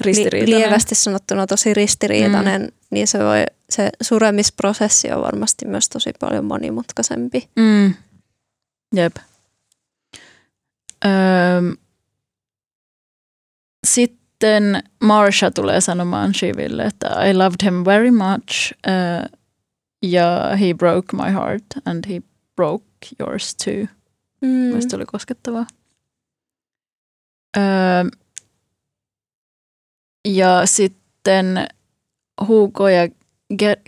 li- lievästi sanottuna tosi ristiriitainen, mm. niin se, voi, se suremisprosessi on varmasti myös tosi paljon monimutkaisempi. Mm. Jep. Öö, sitten Marsha tulee sanomaan Shiville, että I loved him very much. Öö, ja He broke my heart and he broke yours too. Mm. Mielestäni oli koskettavaa. Öö, ja sitten Hugo ja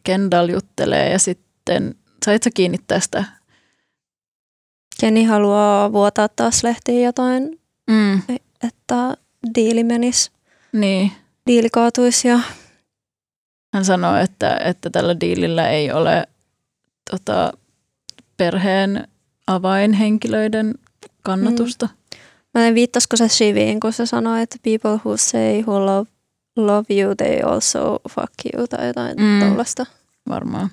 Kendall juttelee ja sitten, sait sä kiinni tästä? Kenny haluaa vuotaa taas lehtiin jotain, mm. että diili menisi. Niin. Diili kaatuisi ja hän sanoi, että, että tällä diilillä ei ole tota, perheen avainhenkilöiden kannatusta. Mm. Mä en viittasiko se Shiviin, kun se sanoi, että people who say who love, love you, they also fuck you tai jotain mm. tuollaista. Varmaan.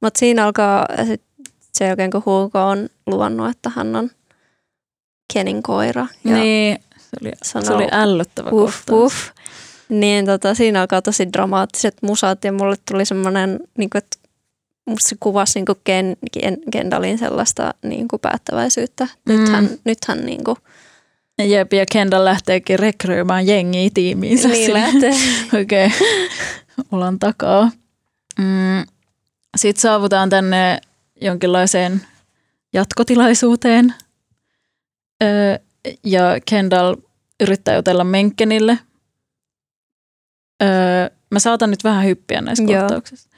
Mutta siinä alkaa sit se jälkeen, kun Hugo on luvannut, että hän on Kenin koira. Ja niin, se oli, sanoo, se oli ällöttävä uff, uff. Niin tota, siinä alkaa tosi dramaattiset musat ja mulle tuli semmoinen, niin kuin, että musta se kuvasi niin kuin Ken, Ken, Kendallin sellaista niin kuin päättäväisyyttä. Nythän, mm. nythän niin kuin, Jep, ja Kendall lähteekin rekryymään jengiä tiimiinsä. Niin lähtee. Okei, okay. olan takaa. Mm. Sitten saavutaan tänne jonkinlaiseen jatkotilaisuuteen. Öö, ja Kendall yrittää jutella Menkkenille – Öö, mä saatan nyt vähän hyppiä näissä Joo. kohtauksissa.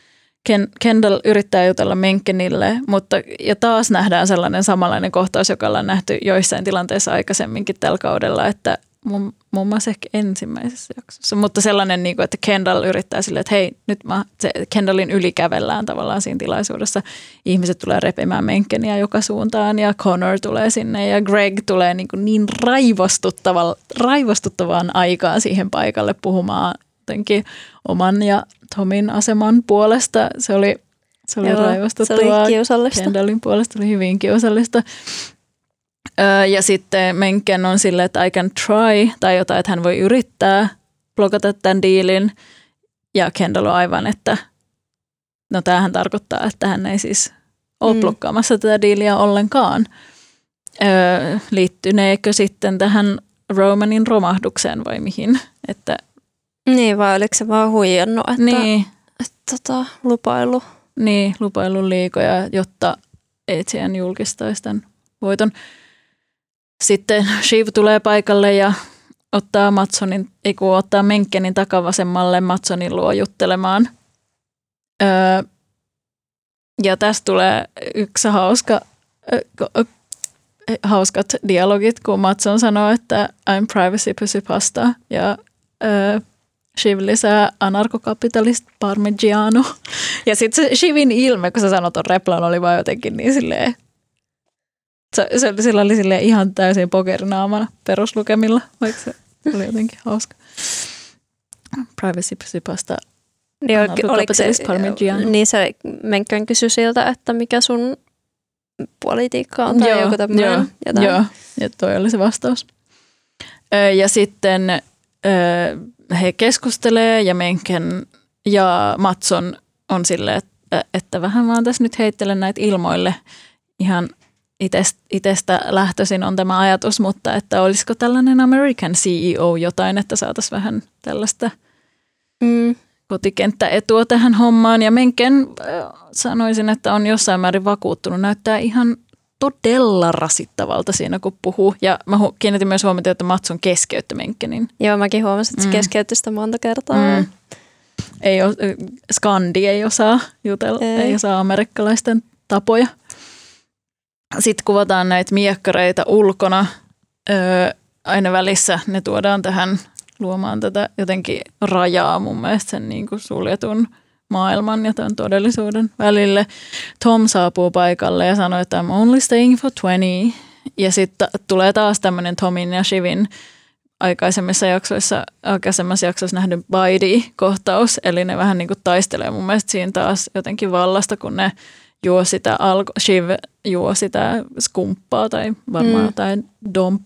Ken, Kendall yrittää jutella Menkkenille, mutta ja taas nähdään sellainen samanlainen kohtaus, joka ollaan nähty joissain tilanteissa aikaisemminkin tällä kaudella, että muun, muun muassa ehkä ensimmäisessä jaksossa, mutta sellainen, niin kuin, että Kendall yrittää sille, että hei, nyt mä, se Kendallin yli kävellään tavallaan siinä tilaisuudessa. Ihmiset tulee repimään Menkkeniä joka suuntaan ja Connor tulee sinne ja Greg tulee niin, kuin niin raivostuttavaan aikaan siihen paikalle puhumaan jotenkin oman ja Tomin aseman puolesta. Se oli, se oli Joo, raivostuttavaa. Se oli kiusallista. Kendallin puolesta oli hyvin kiusallista. Öö, ja sitten Menken on silleen, että I can try, tai jotain, että hän voi yrittää blokata tämän diilin. Ja Kendall on aivan, että no tämähän tarkoittaa, että hän ei siis ole mm. blokkaamassa tätä diiliä ollenkaan. Öö, liittyneekö sitten tähän Romanin romahdukseen vai mihin? Että niin, vai oliko se vaan huijannut, että, niin. että tota, lupailu. Niin, lupailun liikoja, jotta Etienne julkistaisi tämän voiton. Sitten Shiv tulee paikalle ja ottaa Matsonin, ei kun ottaa Menkkenin takavasemmalle Matsonin luo juttelemaan. Öö, ja tästä tulee yksi hauska, ö, hauskat dialogit, kun Matson sanoo, että I'm privacy pussy pasta. Ja öö, Shiv lisää anarkokapitalist parmigiano. Ja sitten se Shivin ilme, kun sä sanot ton replan, oli vaan jotenkin niin silleen, se, se, sillä oli silleen ihan täysin pokerinaamana peruslukemilla, vaikka se oli jotenkin hauska. Privacy pasta niin, oliko se, parmigiano. Niin se Menkkön kysyi siltä, että mikä sun politiikka on tai joo, joku tämmöinen. Joo, jotain. joo, ja toi oli se vastaus. Ja sitten he keskustelee ja Menken ja Matson on silleen, että vähän vaan tässä nyt heittelen näitä ilmoille ihan itsestä lähtöisin on tämä ajatus, mutta että olisiko tällainen American CEO jotain, että saataisiin vähän tällaista mm. kotikenttäetua tähän hommaan. Ja Menken sanoisin, että on jossain määrin vakuuttunut. Näyttää ihan todella rasittavalta siinä, kun puhuu. Ja mä kiinnitin myös huomiota, että Matson keskeyttä Menkenin. Joo, mäkin huomasin, että se mm. keskeytti sitä monta kertaa. Mm. Ei ole, Skandi ei osaa jutella, ei. ei osaa amerikkalaisten tapoja. Sitten kuvataan näitä miekkareita ulkona. Öö, aina välissä ne tuodaan tähän luomaan tätä jotenkin rajaa mun mielestä sen niin kuin suljetun maailman ja tämän todellisuuden välille. Tom saapuu paikalle ja sanoo, että I'm only staying for 20. Ja sitten tulee taas tämmöinen Tomin ja Shivin aikaisemmissa jaksoissa, aikaisemmassa jaksoissa nähnyt Baidi-kohtaus, eli ne vähän niin kuin taistelee mun mielestä siinä taas jotenkin vallasta, kun ne juo sitä, alko, Shiv juo sitä skumppaa tai varmaan mm. jotain Dom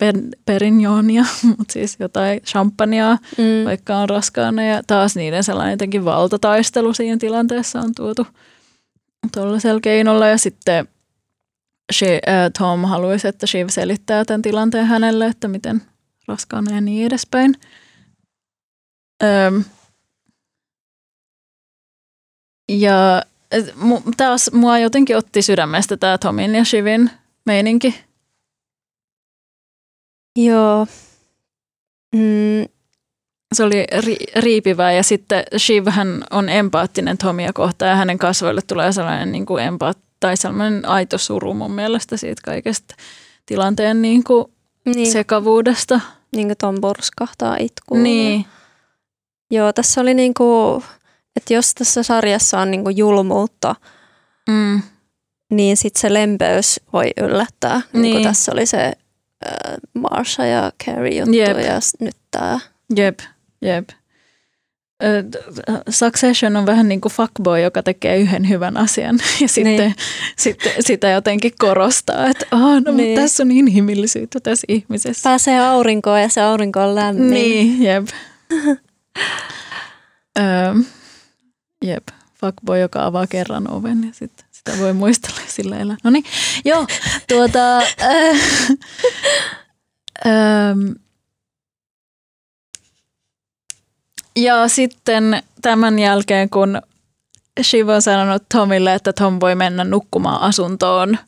Perignonia, mutta siis jotain champagnea, mm. vaikka on raskaana. Ja taas niiden sellainen jotenkin valtataistelu siinä tilanteessa on tuotu tuollaisella keinolla. Ja sitten she, äh, Tom haluaisi, että Shiv selittää tämän tilanteen hänelle, että miten raskaana ja niin edespäin. Öm. Ja taas mua jotenkin otti sydämestä tämä Tomin ja Shivin meininki. Joo. Mm. Se oli ri- riipivää ja sitten Shiv hän on empaattinen Tomia kohtaan ja hänen kasvoille tulee sellainen niin kuin empaat, tai sellainen aito suru mun mielestä siitä kaikesta tilanteen niin kuin niin. sekavuudesta. Niin kuin Tom porskahtaa itkuun. Niin. Joo, tässä oli niin kuin että jos tässä sarjassa on niinku julmuutta, mm. niin sitten se lempeys voi yllättää. Niin. Niin tässä oli se äh, Marsha ja Carrie juttu Jep. ja nyt tämä. Jep, jep. Succession on vähän niin kuin fuckboy, joka tekee yhden hyvän asian ja sitten, niin. sitten sitä jotenkin korostaa, että oh, no, niin. tässä on inhimillisyyttä tässä ihmisessä. Pääsee aurinkoon ja se aurinko on lämmin. Niin, jep. Jep, fuckboy, joka avaa kerran oven ja sit sitä voi muistella sillä elää. No niin, joo, tuota... Äh, ähm, ja sitten tämän jälkeen, kun Shiva on sanonut Tomille, että Tom voi mennä nukkumaan asuntoon,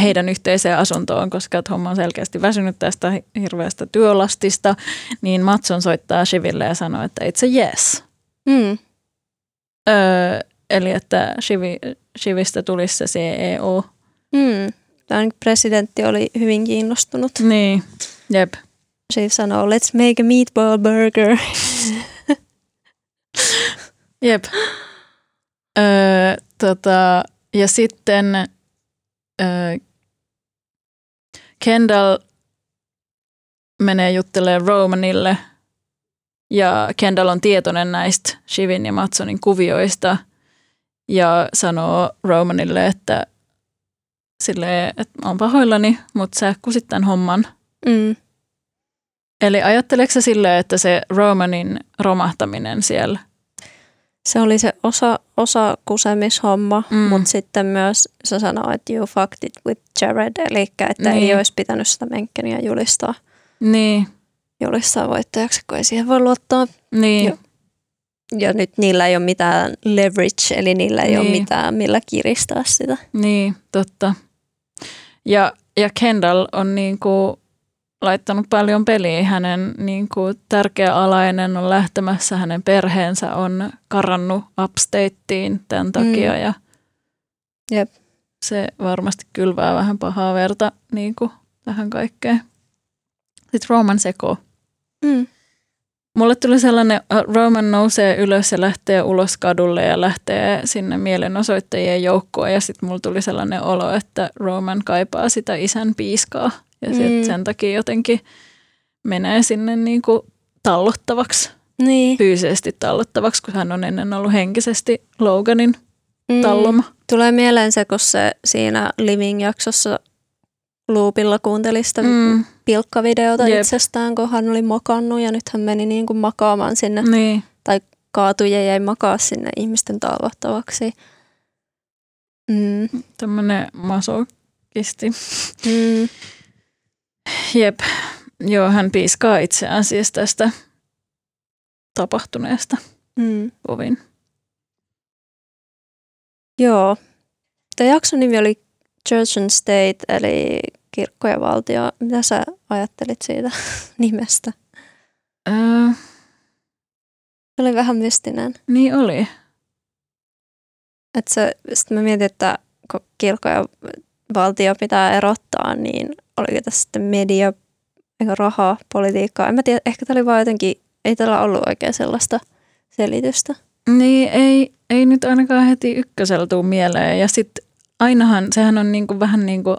heidän yhteiseen asuntoon, koska Tom on selkeästi väsynyt tästä hirveästä työlastista, niin Matson soittaa Shiville ja sanoo, että it's a yes. Mm. Öö, eli että Shivi, Shivistä tulisi se CEO. Mm. Tämän presidentti oli hyvin kiinnostunut. Niin, jep. Shiv sanoo, let's make a meatball burger. jep. Öö, tota, ja sitten öö, Kendall menee juttelemaan Romanille – ja Kendall on tietoinen näistä Shivin ja Matsonin kuvioista ja sanoo Romanille, että, silleen, että on pahoillani, mutta sä kusit tämän homman. Mm. Eli ajatteleeko sä silleen, että se Romanin romahtaminen siellä? Se oli se osa, osa kusemishomma, mm. mutta sitten myös se sanoi, että you fucked it with Jared, eli että niin. ei olisi pitänyt sitä menkkeniä julistaa. Niin julistaa voittajaksi, kun ei siihen voi luottaa. Niin. Ja, ja nyt niillä ei ole mitään leverage, eli niillä ei niin. ole mitään, millä kiristää sitä. Niin, totta. Ja, ja Kendall on niinku laittanut paljon peliä. Hänen niinku tärkeä alainen on lähtemässä, hänen perheensä on karannut upstateen tämän takia. Mm. Ja Jep. Se varmasti kylvää vähän pahaa verta niinku tähän kaikkeen. Sitten Roman sekoo. Mm. Mulle tuli sellainen, äh, Roman nousee ylös ja lähtee ulos kadulle ja lähtee sinne mielenosoittajien joukkoon ja sitten mulla tuli sellainen olo, että Roman kaipaa sitä isän piiskaa ja sit mm. sen takia jotenkin menee sinne niin kuin tallottavaksi, niin. fyysisesti tallottavaksi, kun hän on ennen ollut henkisesti Loganin mm. talloma. Tulee mieleen se, kun se siinä Living-jaksossa loopilla kuunteli sitä mm. pilkkavideota Jep. itsestään, kun hän oli makannut ja nyt hän meni niin kuin makaamaan sinne. Niin. Tai kaatui ja jäi makaa sinne ihmisten talvattavaksi. Mm. Tämmöinen masokisti. Mm. Jep. Joo, hän piiskaa itseään siis tästä tapahtuneesta Mm. kovin. Joo. Tämä jakson nimi oli Church and State, eli kirkko ja valtio. Mitä sä ajattelit siitä nimestä? Öö, Se oli vähän mystinen. niin oli. Että se, sitten mä mietin, että kun kirkko ja valtio pitää erottaa, niin oliko tässä sitten media, eikä rahaa, politiikkaa. En mä tiedä, ehkä tämä oli vaan jotenkin, ei tällä ollut oikein sellaista selitystä. Niin, ei, ei nyt ainakaan heti ykkösellä tuu mieleen. Ja sitten ainahan, sehän on niinku vähän niin kuin,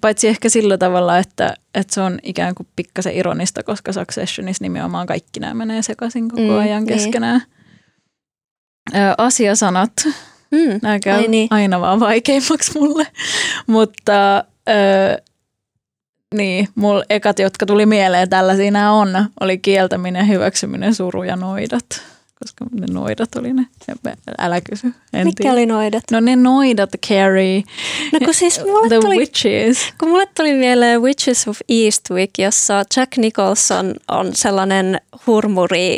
paitsi ehkä sillä tavalla, että, että se on ikään kuin pikkasen ironista, koska Successionissa nimenomaan kaikki nämä menee sekaisin koko Mm, ajan niin. keskenään. Ö, asiasanat, Mm. nämä käy Ai niin. aina vaan vaikeimmaksi mulle. Mutta ö, niin, mulla ekat, jotka tuli mieleen, tällaisia nämä on, oli kieltäminen, hyväksyminen, suru ja noidat. Koska ne noidat oli ne. Älä kysy, en Mitkä tiedä. oli noidat? No ne noidat, Carrie, No kun siis mulle The tuli, Witches. kun mulle tuli mieleen Witches of Eastwick, jossa Jack Nicholson on sellainen hurmuri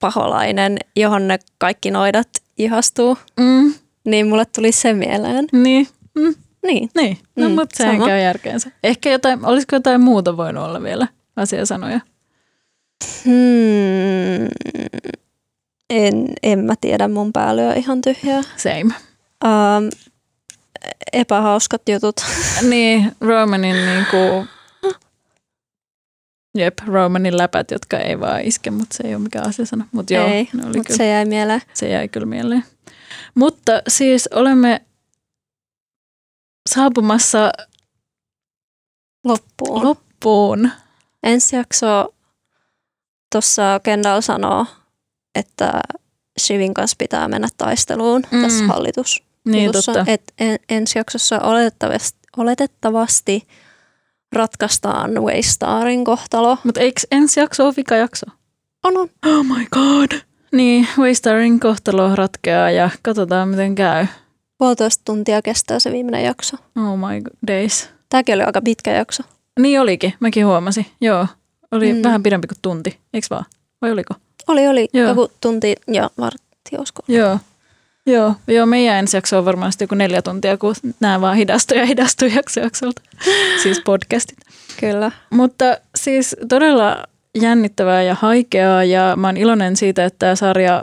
paholainen, johon ne kaikki noidat ihastuu. Mm, Niin mulle tuli se mieleen. niin, mm, Niin. niin. No Mm, mm, mutta sehän sama. käy järkeensä. Ehkä jotain, olisiko jotain muuta voinut olla vielä asiasanoja? Hmm. En, en mä tiedä, mun päällä on ihan tyhjää. Same. Um, epähauskat jutut. niin, Romanin niinku, jep, Romanin läpät, jotka ei vaan iske, mutta se ei ole mikään asiasana. Mutta joo, Ei, ne oli mutta kyllä, se jäi mieleen. se jäi kyllä mieleen. Mutta siis olemme saapumassa Loppuun. loppuun. Ensi jakso tuossa Kendall sanoo, että Shivin kanssa pitää mennä taisteluun Mm. tässä hallitus. Niin totta. Et en, ensi jaksossa oletettavasti, oletettavasti ratkaistaan Waystarin kohtalo. Mutta eikö ensi jakso ole vika jakso? On, on. Oh my god. Niin, Waystarin kohtalo ratkeaa ja katsotaan miten käy. Puolitoista tuntia kestää se viimeinen jakso. Oh my days. Tämäkin oli aika pitkä jakso. Niin olikin, mäkin huomasin. Joo, oli mm. vähän pidempi kuin tunti, eikö vaan? Vai oliko? Oli, oli Joo. joku tunti ja vartti, olisiko? Joo. Joo, joo, meidän ensi jakso on varmaan joku neljä tuntia, kun nämä vaan hidastuu ja hidastuu jakso jaksolta. siis podcastit. Kyllä. Mutta siis todella jännittävää ja haikeaa ja mä oon iloinen siitä, että tämä sarja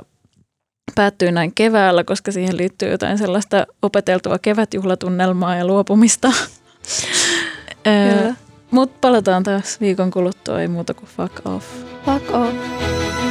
päättyy näin keväällä, koska siihen liittyy jotain sellaista opeteltua kevätjuhlatunnelmaa ja luopumista. Mutta palataan taas viikon kuluttua, ei muuta kuin fuck off. Fuck off.